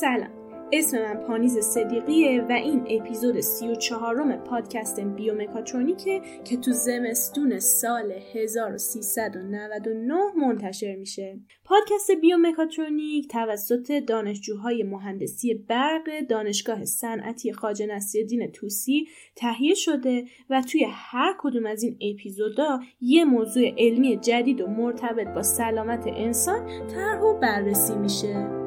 سلام اسم من پانیز صدیقیه و این اپیزود سی و چهارم پادکست بیومکاترونیکه که تو زمستون سال 1399 منتشر میشه. پادکست بیومکاترونیک توسط دانشجوهای مهندسی برق دانشگاه صنعتی خواجه نصیرالدین توسی تهیه شده و توی هر کدوم از این اپیزودا یه موضوع علمی جدید و مرتبط با سلامت انسان طرح و بررسی میشه.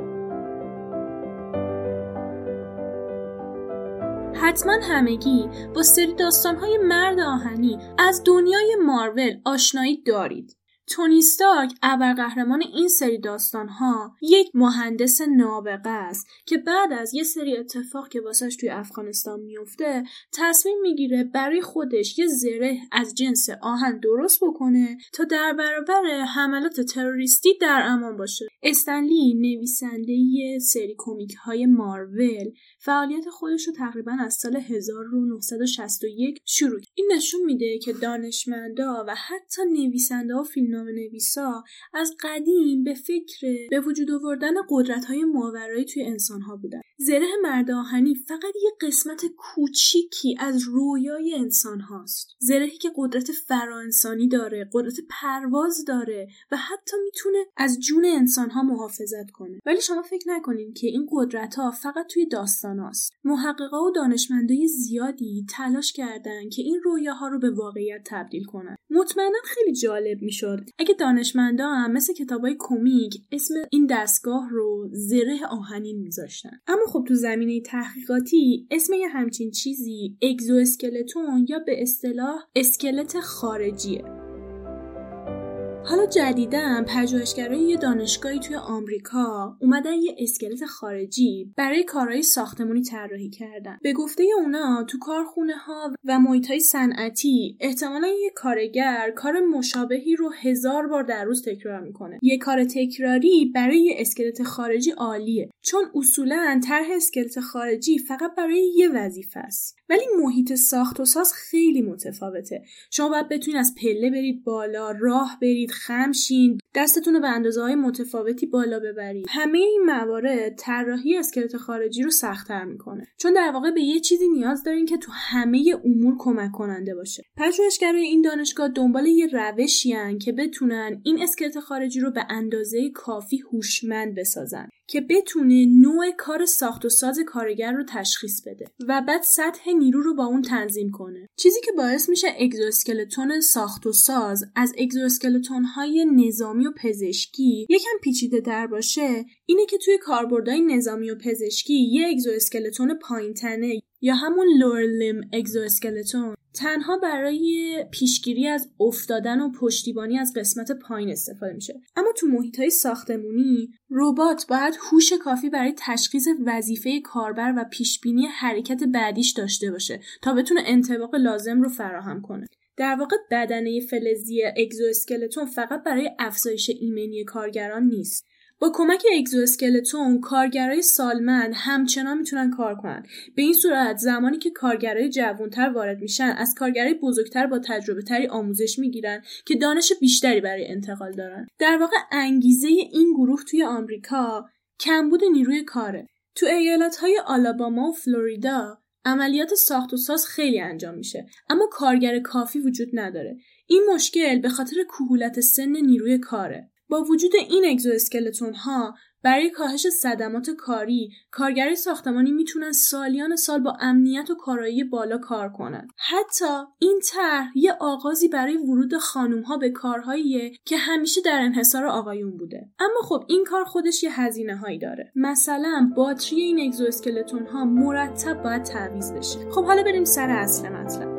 حتما همگی با سری داستانهای مرد آهنی از دنیای مارول آشنایی دارید. تونی ستارک ابرقهرمان این سری داستان ها یک مهندس نابغه است که بعد از یه سری اتفاق که واسش توی افغانستان میفته تصمیم می‌گیره برای خودش یه زره از جنس آهن درست بکنه تا در برابر حملات تروریستی در امان باشه. استنلی نویسنده سری کومیک های مارول. فعالیت خودش رو تقریبا از سال 1961 شروع این نشون میده که دانشمندا و حتی نویسنده و فیلمنامه نویسا از قدیم به فکر به وجود آوردن قدرت های ماورایی توی انسان ها بودن زره مرد آهنی فقط یه قسمت کوچیکی از رویای انسان هاست زرهی که قدرت فراانسانی داره قدرت پرواز داره و حتی می‌تونه از جون انسان ها محافظت کنه. ولی شما فکر نکنین که این قدرت ها فقط توی داستان هاست. محققا و دانشمندای زیادی تلاش کردن که این رویاها رو به واقعیت تبدیل کنن. مطمئنا خیلی جالب می‌شد. اگه دانشمندا هم مثل کتابای کمیک اسم این دستگاه رو زره آهنین میذاشتن. اما خب تو زمینه تحقیقاتی اسم یه همچین چیزی اگزواسکلتون یا به اصطلاح اسکلت خارجیه. حالا جدیدم پژوهشگرای یه دانشگاهی توی آمریکا اومدن یه اسکلت خارجی برای کارهای ساختمونی طراحی کردن. به گفته اونا تو کارخونه ها و محیط صنعتی احتمالا یه کارگر کار مشابهی رو هزار بار در روز تکرار می‌کنه. یه کار تکراری برای یه اسکلت خارجی عالیه چون اصولا طرح اسکلت خارجی فقط برای یه وظیفه است. ولی محیط ساخت و ساز خیلی متفاوته. شما باید بتونید از پله برید بالا راه برید خمشین دستتون رو به اندازه های متفاوتی بالا ببرید. همه این موارد طراحی اسکلت خارجی رو سختتر می‌کنه. چون در واقع به یه چیزی نیاز دارین که تو همه امور کمک کننده باشه. پژوهشگرای این دانشگاه دنبال یه روشی که بتونن این اسکلت خارجی رو به اندازه کافی هوشمند بسازن. که بتونه نوع کار ساخت و ساز کارگر رو تشخیص بده و بعد سطح نیرو رو با اون تنظیم کنه. چیزی که باعث میشه اگزواسکلتون ساخت و ساز از اگزواسکلتون های نظامی و پزشکی یکم پیچیده در باشه اینه که توی کاربردهای نظامی و پزشکی یه اگزواسکلتون پایینتنه یا همون لور لیم اگزواسکلتون تنها برای پیشگیری از افتادن و پشتیبانی از قسمت پایین استفاده میشه. اما تو محیط های ساختمونی ربات باید هوش کافی برای تشخیص وظیفه کاربر و پیشبینی حرکت بعدیش داشته باشه تا بتونه انطباق لازم رو فراهم کنه. در واقع بدنه فلزی اگزواسکلتون فقط برای افزایش ایمنی کارگران نیست. با کمک اگزواسکلتون کارگرای سالمند همچنان می‌تونن کار کنن. به این صورت زمانی که کارگرای جوانتر وارد میشن از کارگرای بزرگتر با تجربه تری آموزش می‌گیرن که دانش بیشتری برای انتقال دارن. در واقع انگیزه این گروه توی آمریکا کمبود نیروی کاره. تو ایالت های آلاباما و فلوریدا عملیات ساخت و ساز خیلی انجام میشه اما کارگر کافی وجود نداره. این مشکل به خاطر کهولت سن نیروی کاره. با وجود این اگزواسکلتون ها برای کاهش صدمات کاری کارگرای ساختمانی می‌تونن سالیان سال با امنیت و کارایی بالا کار کنند. حتی این طرح یه آغازی برای ورود خانوم ها به کارهاییه که همیشه در انحصار آقایون بوده. اما خب این کار خودش یه هزینه هایی داره. مثلا باتری این اگزواسکلتون ها مرتب باید تعویض بشه. خب حالا بریم سر اصل مطلب.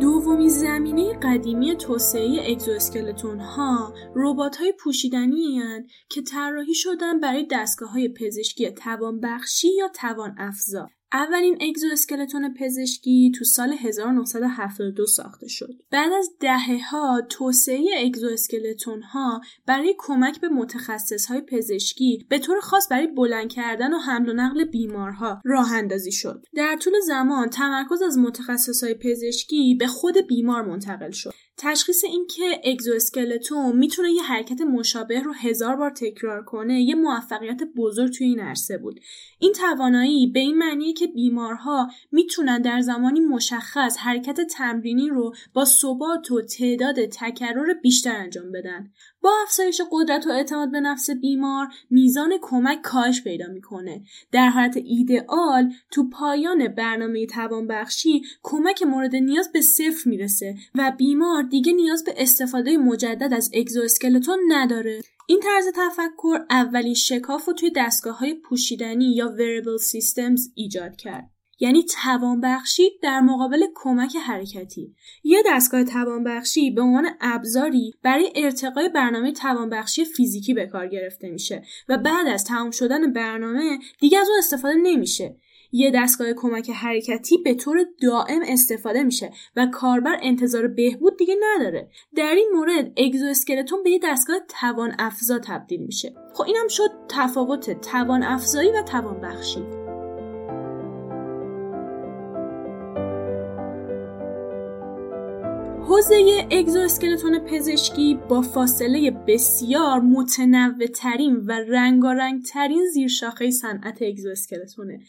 دومین زمینه قدیمی توسعه اگزواسکلتون ها ربات های پوشیدنی که طراحی شدن برای دستگاه های پزشکی توانبخشی یا توان افزا اولین اگزواسکلتون پزشکی تو سال 1972 ساخته شد. بعد از دهه ها توسعه اگزواسکلتون ها برای کمک به متخصص های پزشکی به طور خاص برای بلند کردن و حمل و نقل بیمارها راه اندازی شد. در طول زمان تمرکز از متخصص های پزشکی به خود بیمار منتقل شد. تشخیص اینکه اگزواسکلتون می‌تونه یه حرکت مشابه رو هزار بار تکرار کنه یه موفقیت بزرگ توی این عرصه بود. این توانایی به این معنیه که بیمارها می‌تونن در زمانی مشخص حرکت تمرینی رو با ثبات و تعداد تکرار بیشتر انجام بدن. با افزایش قدرت و اعتماد به نفس بیمار میزان کمک کاهش پیدا می‌کنه در حالت ایدئال تو پایان برنامه توانبخشی کمک مورد نیاز به صفر می‌رسه و بیمار دیگه نیاز به استفاده مجدد از اگزواسکلتون نداره این طرز تفکر اولین شکاف رو توی دستگاه های پوشیدنی یا wearable systems ایجاد کرد. یعنی توانبخشی در مقابل کمک حرکتی. یه دستگاه توانبخشی به عنوان ابزاری برای ارتقای برنامه توانبخشی فیزیکی به کار گرفته میشه و بعد از تمام شدن برنامه دیگه از اون استفاده نمیشه. یه دستگاه کمک حرکتی به طور دائم استفاده میشه و کاربر انتظار بهبود دیگه نداره. در این مورد اگزواسکلتون به یه دستگاه توان افزا تبدیل میشه. خب اینم شد تفاوت توان افزایی و توان بخشی حوزه اگزواسکلتون پزشکی با فاصله بسیار متنوع ترین و رنگارنگ ترین زیرشاخه صنعت اگزواسکلتونه.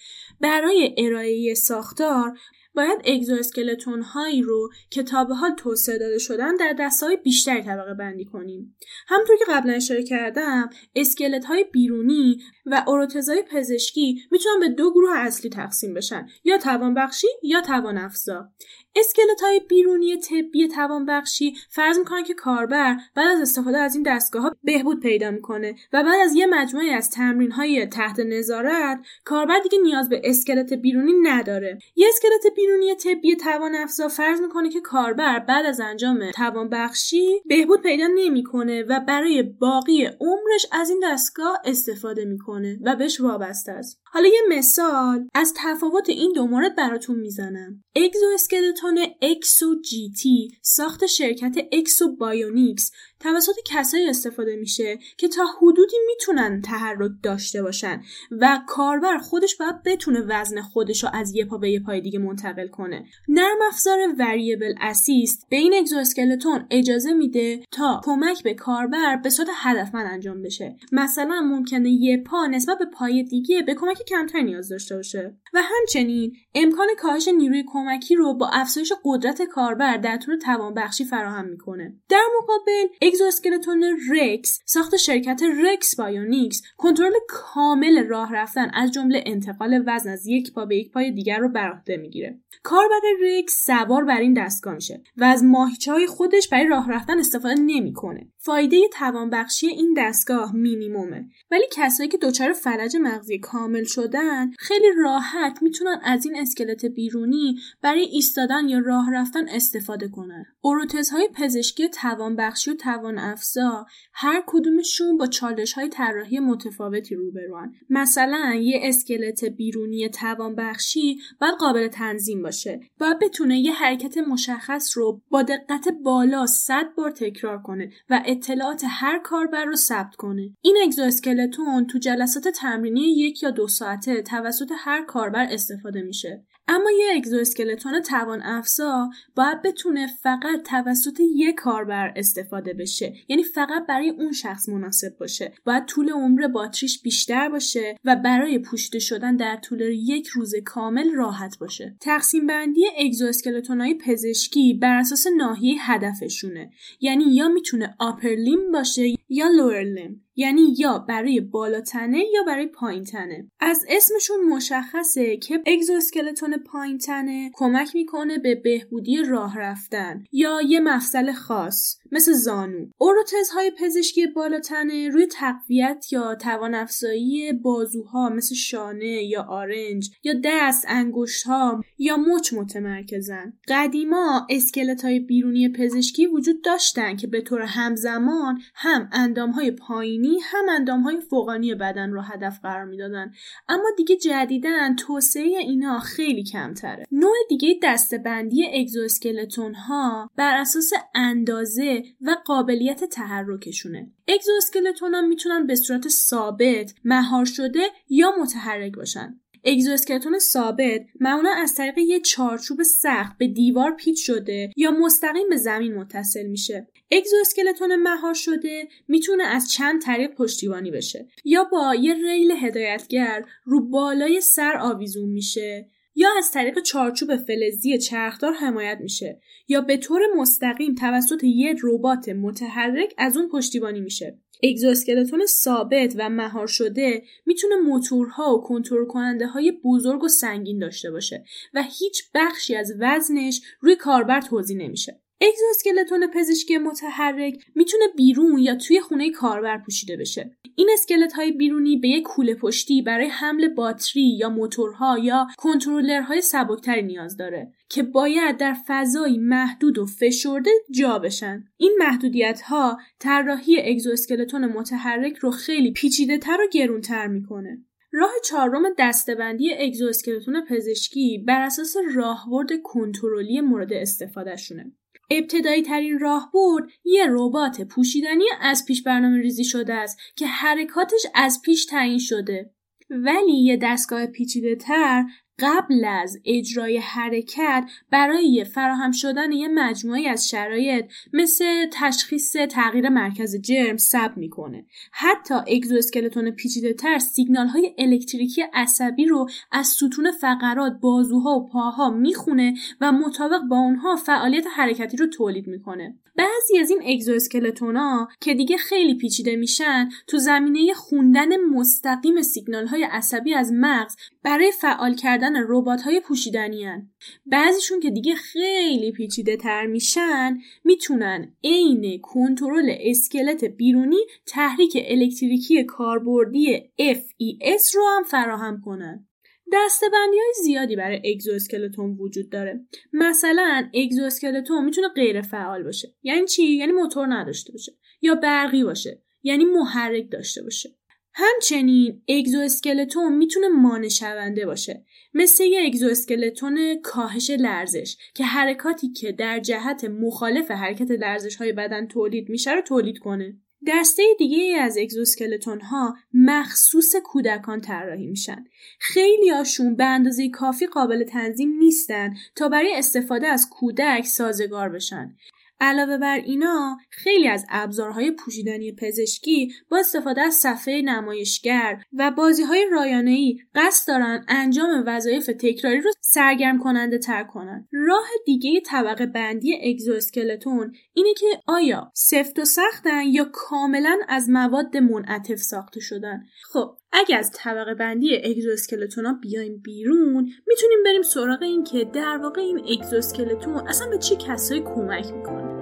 برای ارائه ساختار باید اگزواسکلتون هایی رو که تا به حال توسعه داده شدن در دسته های بیشتری طبقه بندی کنیم. همطور که قبلا اشاره کردم اسکلت های بیرونی و اوروتزای پزشکی می‌تونن به دو گروه اصلی تقسیم بشن یا توانبخشی یا توان افزا اسکلت های بیرونی طبی توانبخشی فرض می‌کنن که کاربر بعد از استفاده از این دستگاه ها بهبود پیدا می‌کنه و بعد از یه مجموعه از تمرین های تحت نظارت کاربر دیگه نیاز به اسکلت بیرونی نداره. یه اسکلت بیرونی طبی توان افزا فرض می‌کنه که کاربر بعد از انجام توانبخشی بهبود پیدا نمی‌کنه و برای باقی عمرش از این دستگاه استفاده می‌کنه و بهش وابسته است. حالا یه مثال از تفاوت این دو مورد براتون می‌زنم. exoskeleton Ekso GT ساخت شرکت Ekso Bionics توسط کسایی استفاده میشه که تا حدودی می‌تونن تحرک داشته باشن و کاربر خودش باید بتونه وزن خودش رو از یه پا به یه پای دیگه منتقل کنه. نرم افزار Variable Assist به این exoskeleton اجازه میده تا کمک به کاربر به صورت هدفمند انجام بشه. مثلا ممکنه یه پا نسبت به پای دیگه به کمک کمتر نیاز داشته باشه. و همچنین امکان کاهش نیروی کمکی رو با افزایش قدرت کاربر در طول توانبخشی فراهم می‌کنه. در مقابل exoskeleton Rex ساخت شرکت Rex Bionics. کنترل کامل راه رفتن از جمله انتقال وزن از یک پا به یک پای دیگر رو بر عهده می‌گیره. کاربر Rex سوار بر این دستگاه میشه و از ماهیچه های خودش برای راه رفتن استفاده نمی‌کنه. فایده توانبخشی این دستگاه مینیمومه. ولی کسایی که دچار فلج مغزی کامل شدن خیلی راحت می‌تونن از این اسکلت بیرونی برای ایستادن یا راه رفتن استفاده کنن. ارتزهای پزشکی توانبخشی و توان افزا هر کدومشون با چالش های طراحی متفاوتی روبروان مثلا یه اسکلت بیرونی توانبخشی باید قابل تنظیم باشه. باید بتونه یه حرکت مشخص رو با دقت بالا صد بار تکرار کنه و اطلاعات هر کاربر رو ثبت کنه. این اگزواسکلتون تو جلسات تمرینی یک یا دو ساعته توسط هر کاربر استفاده میشه. اما یه اگزواسکلتون توان افزا باید بتونه فقط توسط یک کاربر استفاده بشه. یعنی فقط برای اون شخص مناسب باشه. باید طول عمر باتریش بیشتر باشه و برای پوشیده شدن در طول یک روز کامل راحت باشه. تقسیم بندی اگزواسکلتون های پزشکی بر اساس ناحیه هدفشونه. یعنی یا می‌تونه آپر لیم باشه یا لور لیم یعنی یا برای بالاتنه یا برای پایین تنه از اسمشون مشخصه که اگزواسکلتون پایین تنه کمک می‌کنه به بهبودی راه رفتن یا یه مفصل خاص مثل زانو. اوروتزهای پزشکی بالاتنه روی تقویت یا توان افزایی بازوها مثل شانه یا آرنج یا دست انگشتها یا مچ متمرکزن. قدیما اسکلت های بیرونی پزشکی وجود داشتن که به طور همزمان هم اندامهای پایینی هم اندامهای فوقانی بدن رو هدف قرار می‌دادن. اما دیگه جدیدن توسعه اینا خیلی کمتره. نوع دیگه دستبندی اگزواسکلتون ها بر اساس اندازه و قابلیت تحرکشونه. اگزواسکلتون ها می‌تونن به صورت ثابت مهار شده یا متحرک باشن. اگزواسکلتون ثابت معمولا از طریق یه چارچوب سخت به دیوار پیچ شده یا مستقیم به زمین متصل میشه. اگزواسکلتون مهار شده می‌تونه از چند طریق پشتیبانی بشه یا با یه ریل هدایتگر رو بالای سر آویزون میشه. یا از طریق چارچوب فلزی چرخدار حمایت میشه یا به طور مستقیم توسط یه ربات متحرک از اون پشتیبانی میشه اگزواسکلتون ثابت و مهار شده می‌تونه موتورها و کنترل کننده های بزرگ و سنگین داشته باشه و هیچ بخشی از وزنش روی کاربر توضیح نمیشه. اگزواسکلتون پزشکی متحرک می‌تونه بیرون یا توی خونه کاربر پوشیده بشه. این اسکلت های بیرونی به یک کوله پشتی برای حمل باتری یا موتورها یا کنترلرهای سبکتری نیاز داره که باید در فضایی محدود و فشرده جا بشن. این محدودیت ها طراحی اگزواسکلتون متحرک رو خیلی پیچیده تر و گرونتر می‌کنه. راه چهارم دستبندی اگزواسکلتون پزشکی بر اساس راهبرد کنترلی مورد استفادهشونه. ابتدایی ترین راهبرد یه ربات پوشیدنی از پیش برنامه ریزی شده است که حرکاتش از پیش تعیین شده. ولی یه دستگاه پیچیده تر قبل از اجرای حرکت برای فراهم شدن یه مجموعی از شرایط مثل تشخیص تغییر مرکز جرم سب می‌کنه. حتی اگزواسکلتون پیچیده تر سیگنال های الکتریکی عصبی رو از ستون فقرات بازوها و پاها می‌خونه و مطابق با اونها فعالیت حرکتی رو تولید می‌کنه. بعضی از این اگزواسکلتونا که دیگه خیلی پیچیده میشن تو زمینه خوندن مستقیم سیگنال های عصبی از مغز برای فعال کردن ربات های پوشیدنی هن. بعضیشون که دیگه خیلی پیچیده تر میشن می‌تونن عین کنترل اسکلت بیرونی تحریک الکتریکی کاربردی FES رو هم فراهم کنن. دستبندی های زیادی برای اگزواسکلتون وجود داره. مثلا اگزواسکلتون می‌تونه غیر فعال باشه. یعنی چی؟ یعنی موتور نداشته باشه. یا برقی باشه. یعنی محرک داشته باشه. همچنین اگزواسکلتون می‌تونه مانع شونده باشه مثل یه اگزواسکلتون کاهش لرزش که حرکاتی که در جهت مخالف حرکت لرزش های بدن تولید میشه رو تولید کنه دسته دیگه از اگزوسکلتون ها مخصوص کودکان طراحی میشن. خیلی هاشون به اندازه کافی قابل تنظیم نیستن تا برای استفاده از کودک سازگار بشن. علاوه بر اینا خیلی از ابزارهای پوشیدنی پزشکی با استفاده از صفحه نمایشگر و بازی های رایانه‌ای قصد دارن انجام وظایف تکراری رو سرگرم کننده تر کنن. راه دیگه طبقه بندی اگزواسکلتون اینه که آیا سفت و سختن یا کاملا از مواد منعطف ساخته شدن. خب اگه از طبقه بندی اگزواسکلتون ها بیایم بیرون می‌تونیم بریم سراغ این که در واقع این اگزواسکلتون اصلا به چه کسایی کمک می‌کنه.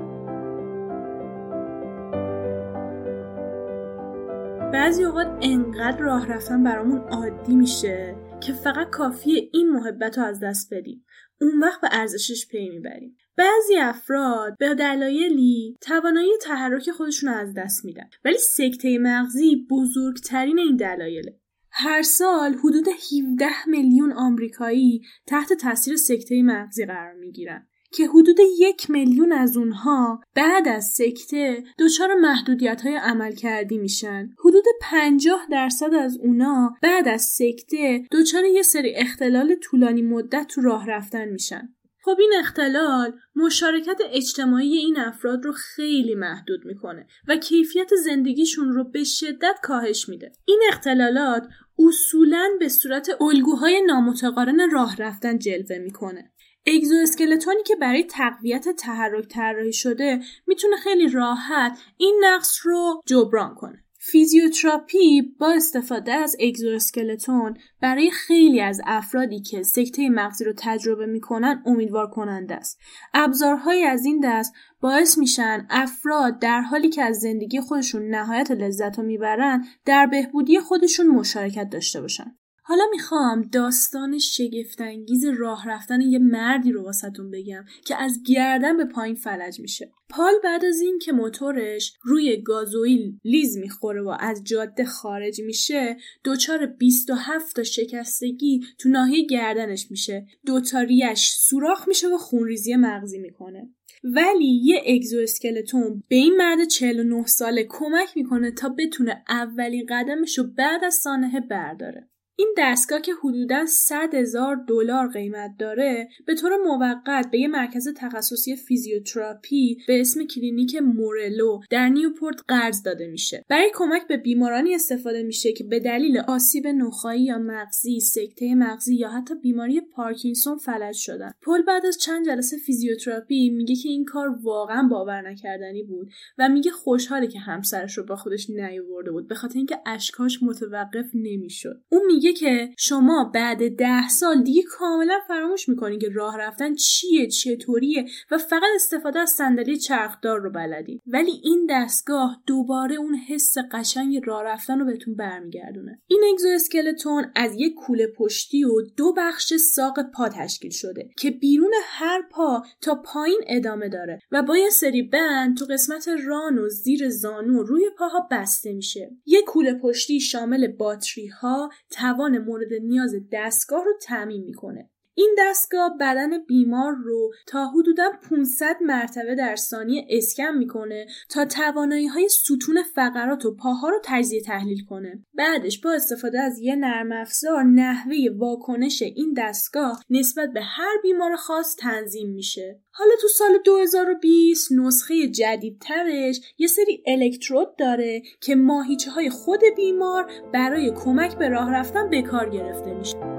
بعضی اوقات انقدر راه رفتن برامون عادی میشه. که فقط کافیه این محبت رو از دست بدیم. اون وقت به ارزشش پی می‌بریم. بعضی افراد به دلایلی توانایی تحرک خودشون از دست میدن. ولی سکته مغزی بزرگترین این دلایله. هر سال حدود 17 میلیون آمریکایی تحت تاثیر سکته مغزی قرار می‌گیرن. که حدود یک میلیون از اونها بعد از سکته دچار محدودیت های عمل کردی میشن حدود 50 درصد از اونا بعد از سکته دچار یه سری اختلال طولانی مدت تو راه رفتن میشن خب این اختلال مشارکت اجتماعی این افراد رو خیلی محدود می‌کنه و کیفیت زندگیشون رو به شدت کاهش میده. این اختلالات اصولا به صورت الگوهای نامتقارن راه رفتن جلوه می‌کنه. اگزواسکلتونی که برای تقویت تحرک طراحی شده می‌تونه خیلی راحت این نقص رو جبران کنه. فیزیوتراپی با استفاده از اگزواسکلتون برای خیلی از افرادی که سکته مغزی رو تجربه می‌کنن امیدوار کننده است. ابزارهایی از این دست باعث میشن افراد در حالی که از زندگی خودشون نهایت لذت رو می‌برن در بهبودی خودشون مشارکت داشته باشن. حالا می‌خوام داستان شگفتانگیز راه رفتن یه مردی رو واسهتون بگم که از گردن به پایین فلج میشه. پال بعد از این که موتورش روی گازوئیل لیز می‌خوره و از جاده خارج میشه دچار 27 تا شکستگی تو ناحیه گردنش میشه. دوتاریش سوراخ میشه و خونریزی مغزی می‌کنه. ولی یه اگزواسکلتون به این مرد 49 ساله کمک می‌کنه تا بتونه اولین قدمش رو بعد از سانحه برداره. این دستگاه که حدوداً 100 هزار دلار قیمت داره به طور موقت به یه مرکز تخصصی فیزیوتراپی به اسم کلینیک مورلو در نیوپورت قرض داده میشه. برای کمک به بیمارانی استفاده میشه که به دلیل آسیب نخاعی یا مغزی سکته مغزی یا حتی بیماری پارکینسون فلج شدن. پل بعد از چند جلسه فیزیوتراپی میگه که این کار واقعا باور نکردنی بود و میگه خوشحاله که همسرش رو با خودش نیاورده بود به خاطر اینکه اشکاش متوقف نمی‌شد. اون میگه که شما بعد ده سال دیگه کاملا فراموش می‌کنی که راه رفتن چیه چطوریه و فقط استفاده از صندلی چرخدار رو بلدی. ولی این دستگاه دوباره اون حس قشنگ راه رفتن رو بهتون برمیگردونه. این اگزواسکلتون از یک کوله پشتی و دو بخش ساق پا تشکیل شده که بیرون هر پا تا پایین ادامه داره و با یه سری بند تو قسمت ران و زیر زانو روی پاها بسته میشه. یک کوله پشتی شامل باتری ها توان مورد نیاز دستگاه رو تعمین می‌کنه. این دستگاه بدن بیمار رو تا حدودا 500 مرتبه در ثانیه اسکن می‌کنه تا توانایی های ستون فقرات و پاها رو تجزیه تحلیل کنه. بعدش با استفاده از یه نرم افزار نحوه واکنش این دستگاه نسبت به هر بیمار خاص تنظیم میشه. حالا تو سال 2020 نسخه جدیدترش یه سری الکترود داره که ماهیچه های خود بیمار برای کمک به راه رفتن به کار گرفته میشه.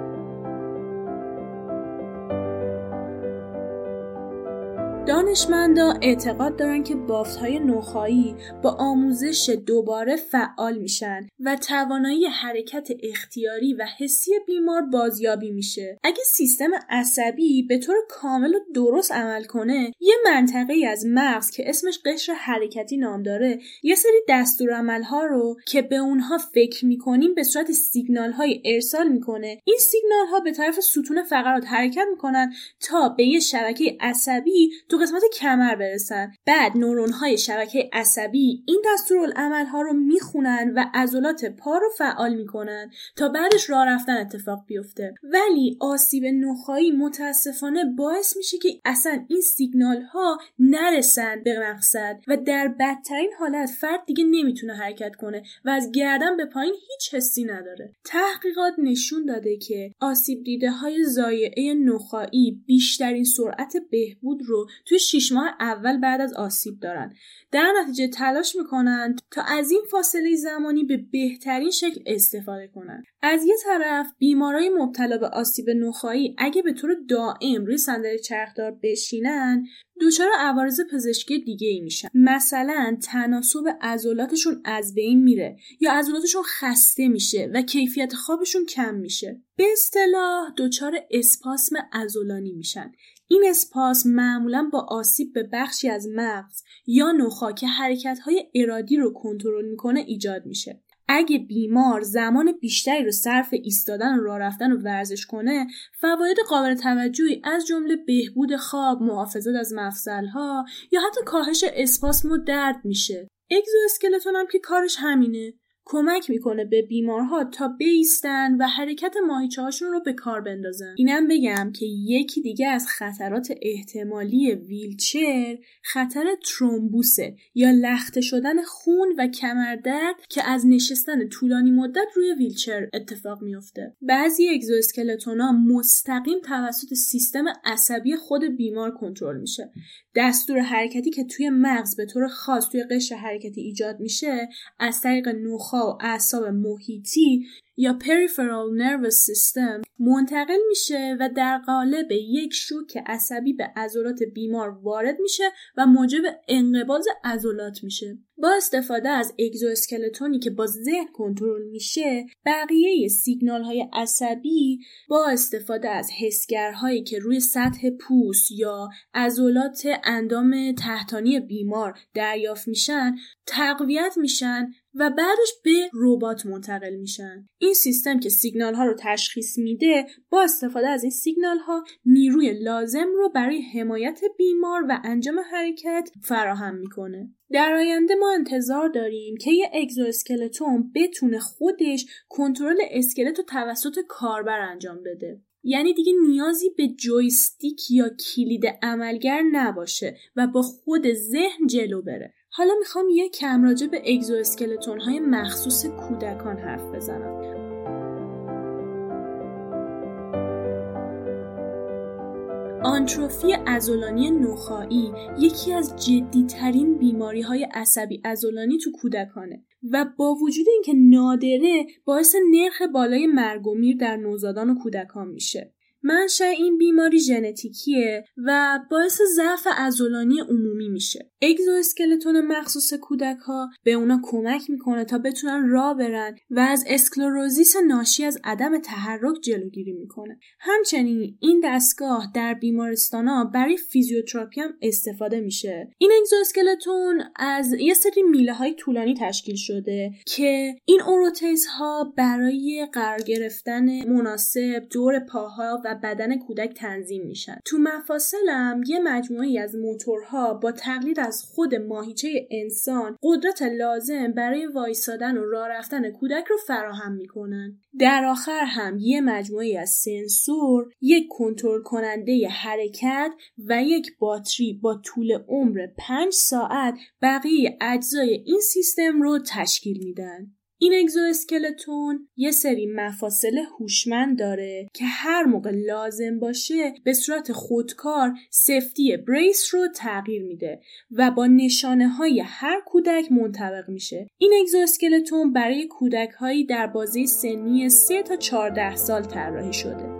دانشمندا اعتقاد دارن که بافت های نخایی با آموزش دوباره فعال میشن و توانایی حرکت اختیاری و حسی بیمار بازیابی میشه. اگه سیستم عصبی به طور کامل و درست عمل کنه، یه منطقه از مغز که اسمش قشر حرکتی نام داره، یه سری دستورالعمل ها رو که به اونها فکر می‌کنیم به صورت سیگنال های ارسال می‌کنه. این سیگنال ها به طرف ستون فقرات حرکت می‌کنن تا به یه شبکه عصبی قسمت کمر برسن. بعد نورون های شبکه عصبی این دستورالعمل ها رو می‌خونن و عضلات پا رو فعال می‌کنن تا بعدش راه رفتن اتفاق بیفته. ولی آسیب نخایی متاسفانه باعث میشه که اصلا این سیگنال ها نرسن به مقصد و در بدترین حالت فرد دیگه نمی‌تونه حرکت کنه و از گردن به پایین هیچ حسی نداره. تحقیقات نشون داده که آسیب دیده های زایعه نخایی بیشترین سرعت بهبود رو توی شیش ماه اول بعد از آسیب دارن. در نتیجه تلاش می‌کنند تا از این فاصله زمانی به بهترین شکل استفاده کنند از یه طرف بیمارای مبتلا به آسیب نخایی اگه به طور دائم روی صندلی چرخدار بشینن دچار عوارض پزشکی دیگه ای میشن. مثلا تناسب عضلاتشون از بین میره یا عضلاتشون خسته میشه و کیفیت خوابشون کم میشه. به اصطلاح دچار اسپاسم عضلانی میشن. این اسپاس معمولا با آسیب به بخشی از مغز یا نخا که حرکتهای ارادی رو کنترل می‌کنه ایجاد میشه. اگه بیمار زمان بیشتری رو صرف ایستادن و راه رفتن و ورزش کنه فواید قابل توجهی از جمله بهبود خواب محافظت از مفصلها یا حتی کاهش اسپاسم و درد میشه. اگزواسکلتون هم که کارش همینه. کمک می‌کنه به بیمارها تا بیستن و حرکت ماهیچه هاشون رو به کار بندازن. اینم بگم که یکی دیگه از خطرات احتمالی ویلچر خطر ترومبوسه یا لخته شدن خون و کمردرد که از نشستن طولانی مدت روی ویلچر اتفاق میفته بعضی اگزواسکلتونا مستقیم توسط سیستم عصبی خود بیمار کنترل میشه. دستور حرکتی که توی مغز به طور خاص توی قشر حرکتی ایجاد میشه از طریق نخا و اعصاب محیطی یا peripheral nervous system منتقل میشه و در قالب یک شوک عصبی به عضلات بیمار وارد میشه و موجب انقباض عضلات میشه. با استفاده از اگزواسکلتونی که با ذهن کنترل میشه بقیه سیگنال های عصبی با استفاده از حسگرهایی که روی سطح پوست یا عضلات اندام تحتانی بیمار دریافت میشن تقویت میشن و بعدش به ربات منتقل میشن. این سیستم که سیگنال ها رو تشخیص میده با استفاده از این سیگنال ها نیروی لازم رو برای حمایت بیمار و انجام حرکت فراهم می‌کنه. در آینده ما انتظار داریم که یه اگزواسکلتون بتونه خودش کنترل اسکلت و توسط کاربر انجام بده. یعنی دیگه نیازی به جویستیک یا کلید عملگر نباشه و با خود ذهن جلو بره. حالا می‌خوام یه کم راجع به اگزوسکلتون های مخصوص کودکان حرف بزنم. آتروفی عضلانی نخاعی یکی از جدیترین بیماری های عصبی عضلانی تو کودکانه و با وجود اینکه نادره باعث نرخ بالای مرگ و میر در نوزادان و کودکان میشه. منشأ این بیماری ژنتیکیه و باعث ضعف عضلانی عمومی میشه. exoskeleton مخصوص کودک ها به اونا کمک می‌کنه تا بتونن راه برن و از scoliosis ناشی از عدم تحرک جلوگیری می‌کنه. همچنین این دستگاه در بیمارستان ها برای فیزیوتراپی هم استفاده میشه. این اگزواسکلتون از یه سری میله های طولانی تشکیل شده که این اوروتیز ها برای قرار گرفتن مناسب دور پاها و بدن کودک تنظیم میشن. تو مفاصلم یه مجموعی از موتورها با تقلید از خود ماهیچه انسان قدرت لازم برای وایسادن و راه رفتن کودک رو فراهم می‌کنن. در آخر هم یه مجموعی از سنسور یک کنترل کننده حرکت و یک باتری با طول عمر 5 ساعت بقیه اجزای این سیستم رو تشکیل میدن. این اگزواسکلتون یه سری مفاصل هوشمند داره که هر موقع لازم باشه به صورت خودکار سفتی بریس رو تغییر میده و با نشانه های هر کودک منطبق میشه. این اگزواسکلتون برای کودک هایی در بازه سنی 3 تا 14 سال طراحی شده.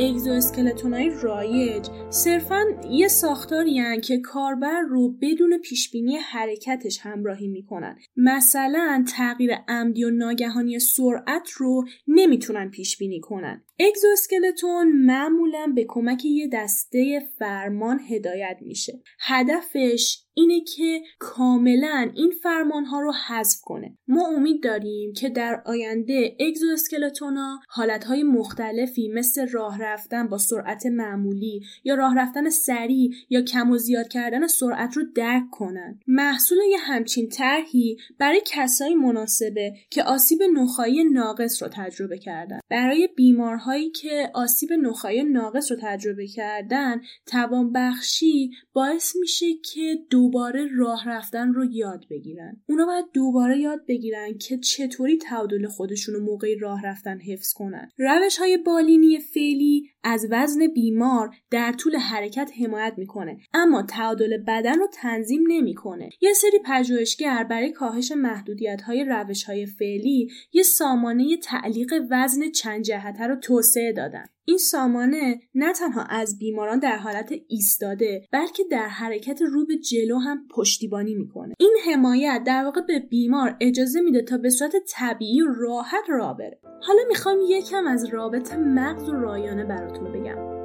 اگزواسکلتون های رایج صرفا یه ساختاری که کاربر رو بدون پیشبینی حرکتش همراهی می‌کنن. مثلا تغییر عمدی و ناگهانی سرعت رو نمی‌تونن پیش بینی کنن. اگزواسکلتون معمولا به کمک یه دسته فرمان هدایت میشه. هدفش اینه که کاملا این فرمان ها رو حذف کنه. ما امید داریم که در آینده اگزواسکلتون ها حالت های مختلفی مثل راه رفتن با سرعت معمولی یا راه رفتن سریع یا کم و زیاد کردن سرعت رو درک کنن. محصول یه همچین طرحی برای کسایی مناسبه که آسیب نخایی ناقص رو تجربه کردن. برای بیمارهایی که آسیب نخایی ناقص رو تجربه کردن توانبخشی باعث میشه که دوباره راه رفتن رو یاد بگیرن. اونا باید دوباره یاد بگیرن که چطوری تعادل خودشون رو موقع راه رفتن حفظ کنن. روش های بالینی فعلی از وزن بیمار در طول حرکت حمایت می‌کنه اما تعادل بدن رو تنظیم نمی‌کنه. یه سری پژوهشگر برای کاهش محدودیت های روش های فعلی یه سامانه تعلیق وزن چند جهته رو توسعه دادن. این سامانه نه تنها از بیماران در حالت ایستاده بلکه در حرکت رو به جلو هم پشتیبانی می‌کنه. این حمایت در واقع به بیمار اجازه میده تا به صورت طبیعی و راحت را بره. حالا می‌خوام یکم از رابط مغز و رایانه براتون بگم.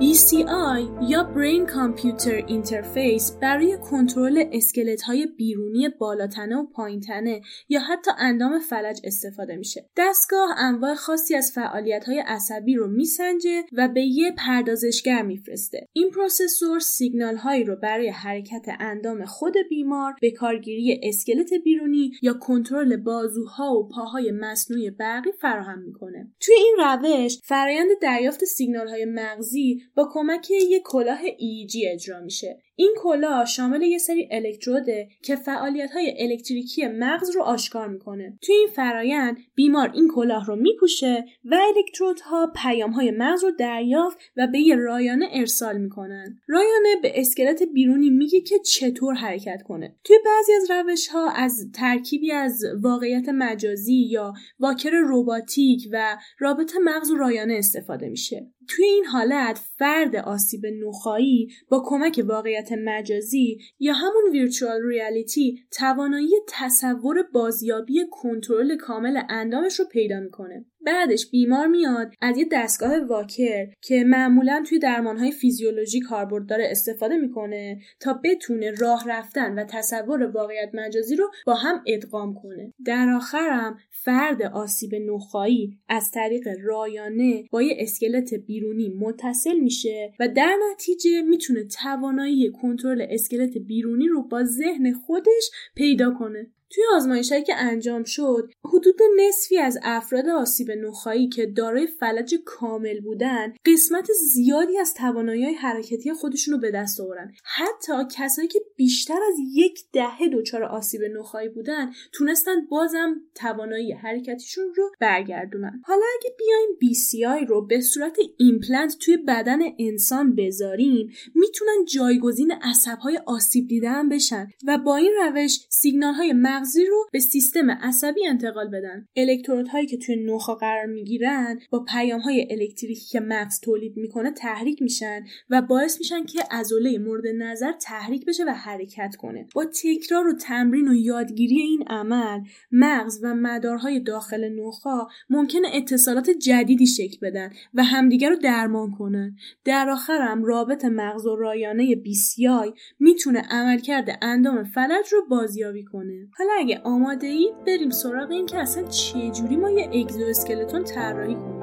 BCI یا Brain Computer Interface برای کنترل اسکلت های بیرونی بالاتنه و پایینتنه یا حتی اندام فلج استفاده میشه. دستگاه انواع خاصی از فعالیت های عصبی رو میسنجه و به یه پردازشگر میفرسته. این processor سیگنال هایی رو برای حرکت اندام خود بیمار به کارگیری اسکلت بیرونی یا کنترل بازوها و پاهای مصنوعی برقی فراهم می‌کنه. توی این روش فرایند دریافت سیگنال های مغزی با کمک یک کلاه EEG اجرا میشه. این کلاه شامل یه سری الکتروده که فعالیت های الکتریکی مغز رو آشکار می‌کنه. توی این فرایند بیمار این کلاه رو میپوشه و الکترودها پیام های مغز رو دریافت و به یه رایانه ارسال می‌کنن. رایانه به اسکلت بیرونی میگه که چطور حرکت کنه. توی بعضی از روش ها از ترکیبی از واقعیت مجازی یا واکر رباتیک و رابط مغز و رایانه استفاده میشه. توی این حالت فرد آسیب نخایی با کمک واقعیت مجازی یا همون ویرچوال ریالیتی توانایی تصور بازیابی کنترل کامل اندامش رو پیدا می‌کنه. بعدش بیمار میاد از یه دستگاه واکر که معمولا توی درمانهای فیزیولوژی کاربرد داره استفاده می‌کنه تا بتونه راه رفتن و تصور واقعیت مجازی رو با هم ادغام کنه. در آخرم فرد آسیب نخاعی از طریق رایانه با یه اسکلت بیرونی متصل میشه و در نتیجه می‌تونه توانایی کنترل اسکلت بیرونی رو با ذهن خودش پیدا کنه. توی آزمایشهایی که انجام شد حدود نصفی از افراد آسیب نخاعی که دارای فلج کامل بودن قسمت زیادی از توانایی حرکتی خودشون رو به دست آوردن. حتی کسایی که بیشتر از یک دهه دچار آسیب نخاعی بودن تونستن بازم توانایی حرکتیشون رو برگردونن. حالا اگه بیایم BCI رو به صورت ایمپلنت توی بدن انسان بذاریم می‌تونن جایگزین عصبهای آسیب دیده هم بشن و با این روش سیگنال های مغزی رو به سیستم عصبی انتقال بدن. الکترودهایی که توی نخا قرار می‌گیرن با پیام های الکتریکی که مغز تولید می‌کنه تحریک میشن و باعث میشن که عضله مورد نظر تحریک بشه و حرکت کنه. با تکرار و تمرین و یادگیری این عمل مغز و مدارهای داخل نخا ممکنه اتصالات جدیدی شکل بدن و همدیگر رو درمان کنن. در آخرم رابط مغز و رایانه BCI می‌تونه عملکرد اندام فلج رو بازیابی کنه. حالا اگه آماده اید بریم سراغ این که اصلا چجوری ما یه اگزواسکلتون طراحی کنیم.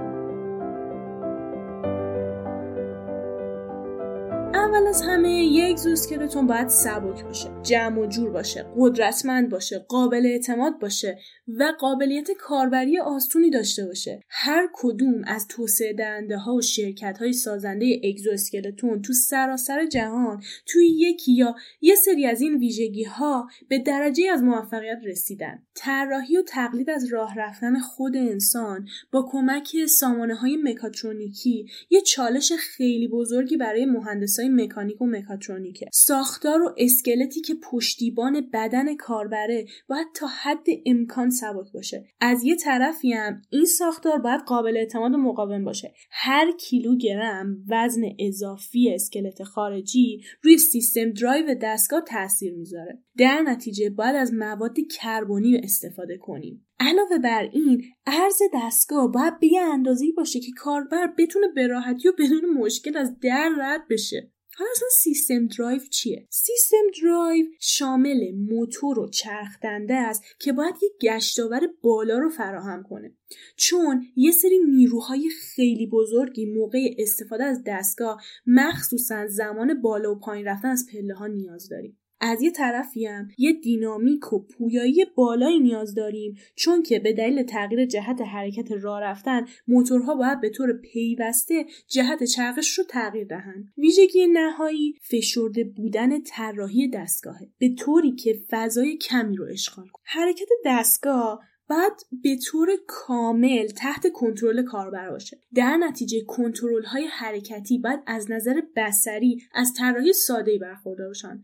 از همه یک اگزواسکلتون باید سبک باشه جمع و جور باشه قدرتمند باشه قابل اعتماد باشه و قابلیت کاربری آسونی داشته باشه. هر کدوم از توسعه دهنده ها و شرکت های سازنده اگزواسکلتون تو سراسر جهان توی یکی یا یه سری از این ویژگی ها به درجه از موفقیت رسیدن. طراحی و تقلید از راه رفتن خود انسان با کمک سامانه های مکاترونیکی یه چالش خیلی بزرگی برای مهندسای مکانیک و مکاترونیکه. ساختار و اسکلتی که پشتیبان بدن کاربره باید تا حد امکان سبک باشه. از یه طرفی هم این ساختار باید قابل اعتماد و مقاوم باشه. هر کیلوگرم وزن اضافی اسکلت خارجی روی سیستم درایو دستگاه تاثیر می‌ذاره. در نتیجه باید از مواد کربنی استفاده کنیم. علاوه بر این عرض دستگاه باید به یه اندازه باشه که کاربر بتونه به راحتی و بدون مشکل از در رد بشه. حالا اصلا سیستم درایو چیه؟ سیستم درایو شامل موتور و چرخ دنده است که باید یک گشتاور بالا رو فراهم کنه. چون یه سری نیروهای خیلی بزرگی موقع استفاده از دستگاه مخصوصا زمان بالا و پایین رفتن از پله ها نیاز داریم. از یه طرفی هم یه دینامیک و پویایی بالایی نیاز داریم. چون که به دلیل تغییر جهت حرکت راه رفتن موتورها باید به طور پیوسته جهت چرخش رو تغییر دهند. ویژگی نهایی فشرده بودن طراحی دستگاهه. به طوری که فضای کمی رو اشغال کنه حرکت دستگاه بعد به طور کامل تحت کنترل کاربر باشه. در نتیجه کنترل های حرکتی باید از نظر بسری از طراحی ساده برخوردار باشن.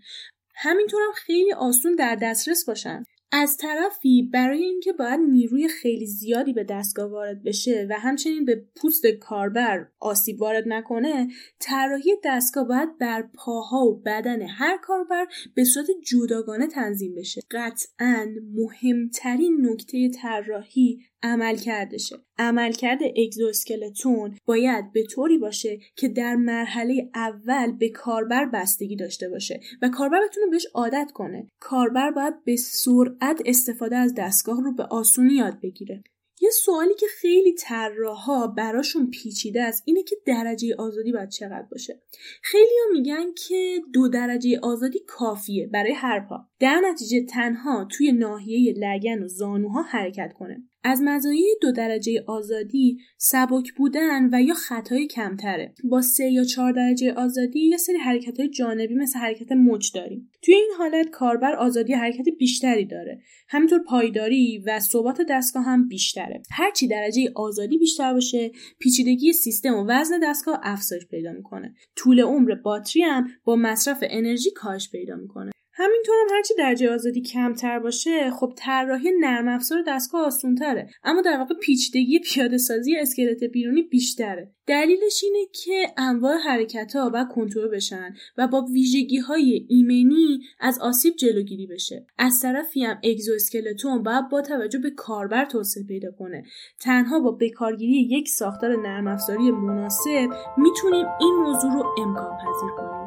همینطور هم خیلی آسون در دسترس باشن. از طرفی برای اینکه باید نیروی خیلی زیادی به دستگاه وارد بشه و همچنین به پوست کاربر آسیب وارد نکنه طراحی دستگاه باید بر پاها و بدن هر کاربر به صورت جداگانه تنظیم بشه. قطعا مهمترین نکته طراحی عمل کردشه عملکرد اگزوسکلتون باید به طوری باشه که در مرحله اول به کاربر بستگی داشته باشه و کاربر بتونه بهش عادت کنه. کاربر باید به سرعت استفاده از دستگاه رو به آسونی یاد بگیره. یه سوالی که خیلی طراحا براشون پیچیده است اینه که درجه آزادی باید چقدر باشه. خیلی ها میگن که دو درجه آزادی کافیه برای هر پا. در نتیجه تنها توی ناحیه لگن و زانوها حرکت کنه. از مزایای دو درجه آزادی سبک بودن و یا خطای کمتره. با سه یا چهار درجه آزادی یه سری حرکت های جانبی مثل حرکت موج داریم. توی این حالت کاربر آزادی حرکت بیشتری داره. همینطور پایداری و ثبات دستگاه هم بیشتره. هرچی درجه آزادی بیشتر باشه پیچیدگی سیستم و وزن دستگاه افزایش پیدا می‌کنه. طول عمر باتری هم با مصرف انرژی کاهش پیدا می‌کنه. همینطور هم هرچی درجه آزادی کمتر باشه خب طراحی نرم افزار دستگاه آسونتره. اما در واقع پیچیدگی پیاده سازی اسکلت بیرونی بیشتره. دلیلش اینه که انواع حرکت ها باید کنترل بشن و با ویژگی های ایمنی از آسیب جلوگیری بشه. از طرفی هم اگزواسکلتون باید با توجه به کاربر توسعه پیدا کنه. تنها با بکارگیری یک ساختار نرم افزاری مناسب می‌تونیم این موضوع رو امکان پذیر کنیم.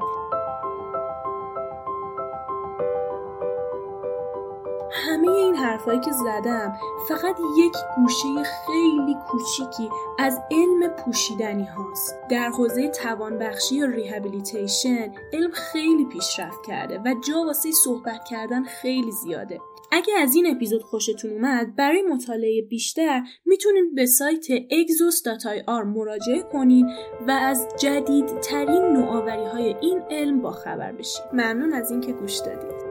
همه این حرفایی که زدم فقط یک گوشه خیلی کوچیکی از علم پوشیدنی هاست. در حوزه توانبخشی یا ریهابیلیتیشن علم خیلی پیشرفت کرده و جا واسه صحبت کردن خیلی زیاده. اگه از این اپیزود خوشتون اومد برای مطالعه بیشتر می‌تونید به سایت exos.ir مراجعه کنید و از جدیدترین نوآوری های این علم با خبر بشید ممنون از اینکه گوش دادید.